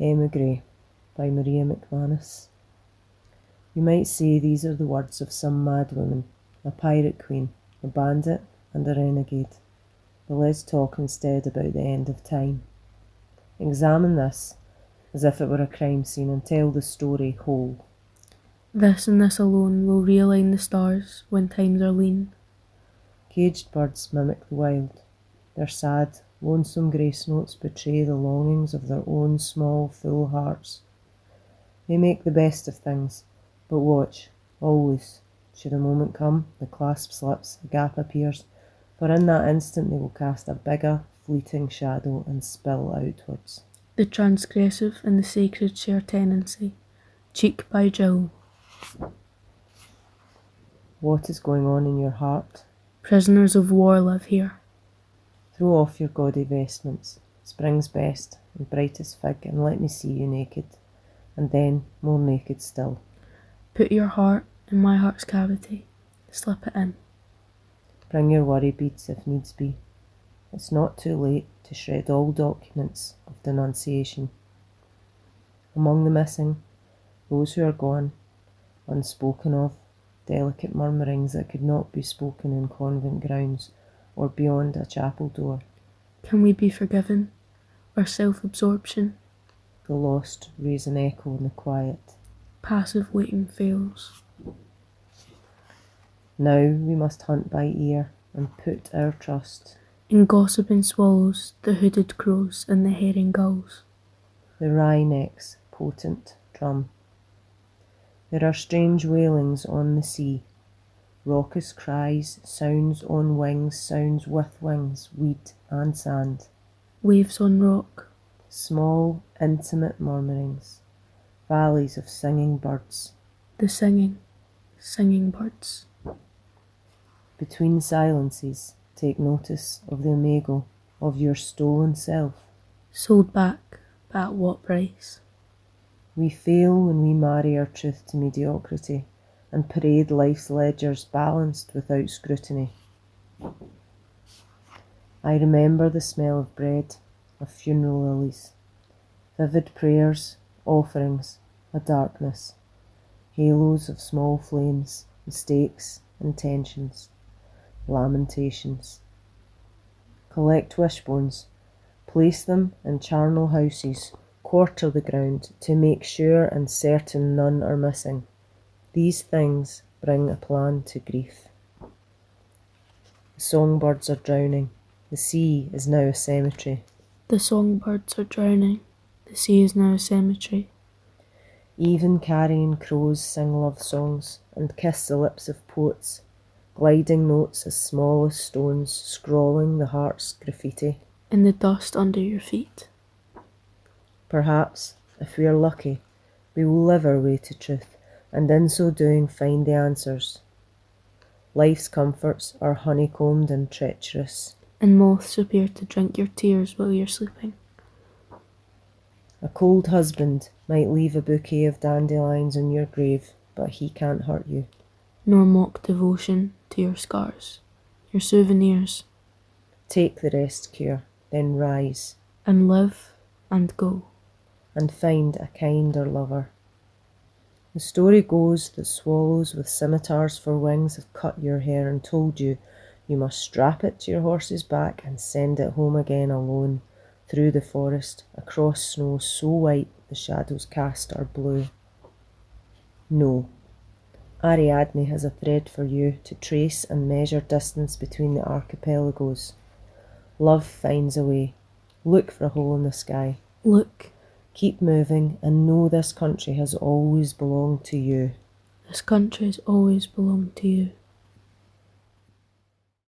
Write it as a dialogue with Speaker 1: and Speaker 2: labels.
Speaker 1: Emigre by Maria McManus. You might say these are the words of some mad woman, a pirate queen, a bandit, and a renegade. But let's talk instead about the end of time. Examine this as if it were a crime scene and tell the story whole.
Speaker 2: This and this alone will realign the stars when times are lean.
Speaker 1: Caged birds mimic the wild. Their sad, lonesome grace notes betray the longings of their own small, full hearts. They make the best of things, but watch, always. Should a moment come, the clasp slips, a gap appears, for in that instant they will cast a bigger, fleeting shadow and spill outwards.
Speaker 2: The transgressive and the sacred share tenancy, cheek by jowl.
Speaker 1: What is going on in your heart?
Speaker 2: Prisoners of war live here.
Speaker 1: Throw off your gaudy vestments, spring's best and brightest fig, and let me see you naked, and then more naked still.
Speaker 2: Put your heart in my heart's cavity, slip it in.
Speaker 1: Bring your worry beads if needs be. It's not too late to shred all documents of denunciation. Among the missing, those who are gone, unspoken of, delicate murmurings that could not be spoken in convent grounds or beyond a chapel door.
Speaker 2: Can we be forgiven? Our self absorption,
Speaker 1: The lost raise an echo in the quiet.
Speaker 2: passive waiting fails.
Speaker 1: Now we must hunt by ear and put our trust.
Speaker 2: In gossiping swallows, the hooded crows, and the herring gulls.
Speaker 1: The wry neck's potent drum. There are strange wailings on the sea, raucous cries, sounds on wings, sounds with wings, weed and sand.
Speaker 2: Waves on rock,
Speaker 1: Small, intimate murmurings, valleys of singing birds.
Speaker 2: the singing, singing birds.
Speaker 1: Between silences, take notice of the imago of your stolen self.
Speaker 2: Sold back, but at what price?
Speaker 1: We fail when we marry our truth to mediocrity and parade life's ledgers balanced without scrutiny. I remember the smell of bread, of funeral lilies, vivid prayers, offerings, a darkness, halos of small flames, mistakes, intentions, lamentations. Collect wishbones, place them in charnel houses, quarter the ground to make sure and certain none are missing. These things bring a plan to grief. The songbirds are drowning. The sea is now a cemetery.
Speaker 2: The songbirds are drowning. The sea is now a cemetery.
Speaker 1: Even carrion crows sing love songs and kiss the lips of poets, gliding notes as small as stones, scrawling the heart's graffiti.
Speaker 2: In the dust under your feet.
Speaker 1: Perhaps, if we are lucky, we will live our way to truth, and in so doing find the answers. Life's comforts are honeycombed and treacherous.
Speaker 2: And moths appear to drink your tears while you're sleeping.
Speaker 1: A cold husband might leave a bouquet of dandelions on your grave, but he can't hurt you.
Speaker 2: Nor mock devotion to your scars, your souvenirs,
Speaker 1: Take the rest cure, then rise,
Speaker 2: and live and go.
Speaker 1: and find a kinder lover. The story goes that swallows with scimitars for wings have cut your hair and told you you must strap it to your horse's back and send it home again alone, through the forest, across snow so white the shadows cast are blue. No. Ariadne has a thread for you to trace and measure distance between the archipelagos. Love finds a way. Look for a hole in the sky.
Speaker 2: Look,
Speaker 1: Keep moving and know this country has always belonged to you.
Speaker 2: this country has always belonged to you.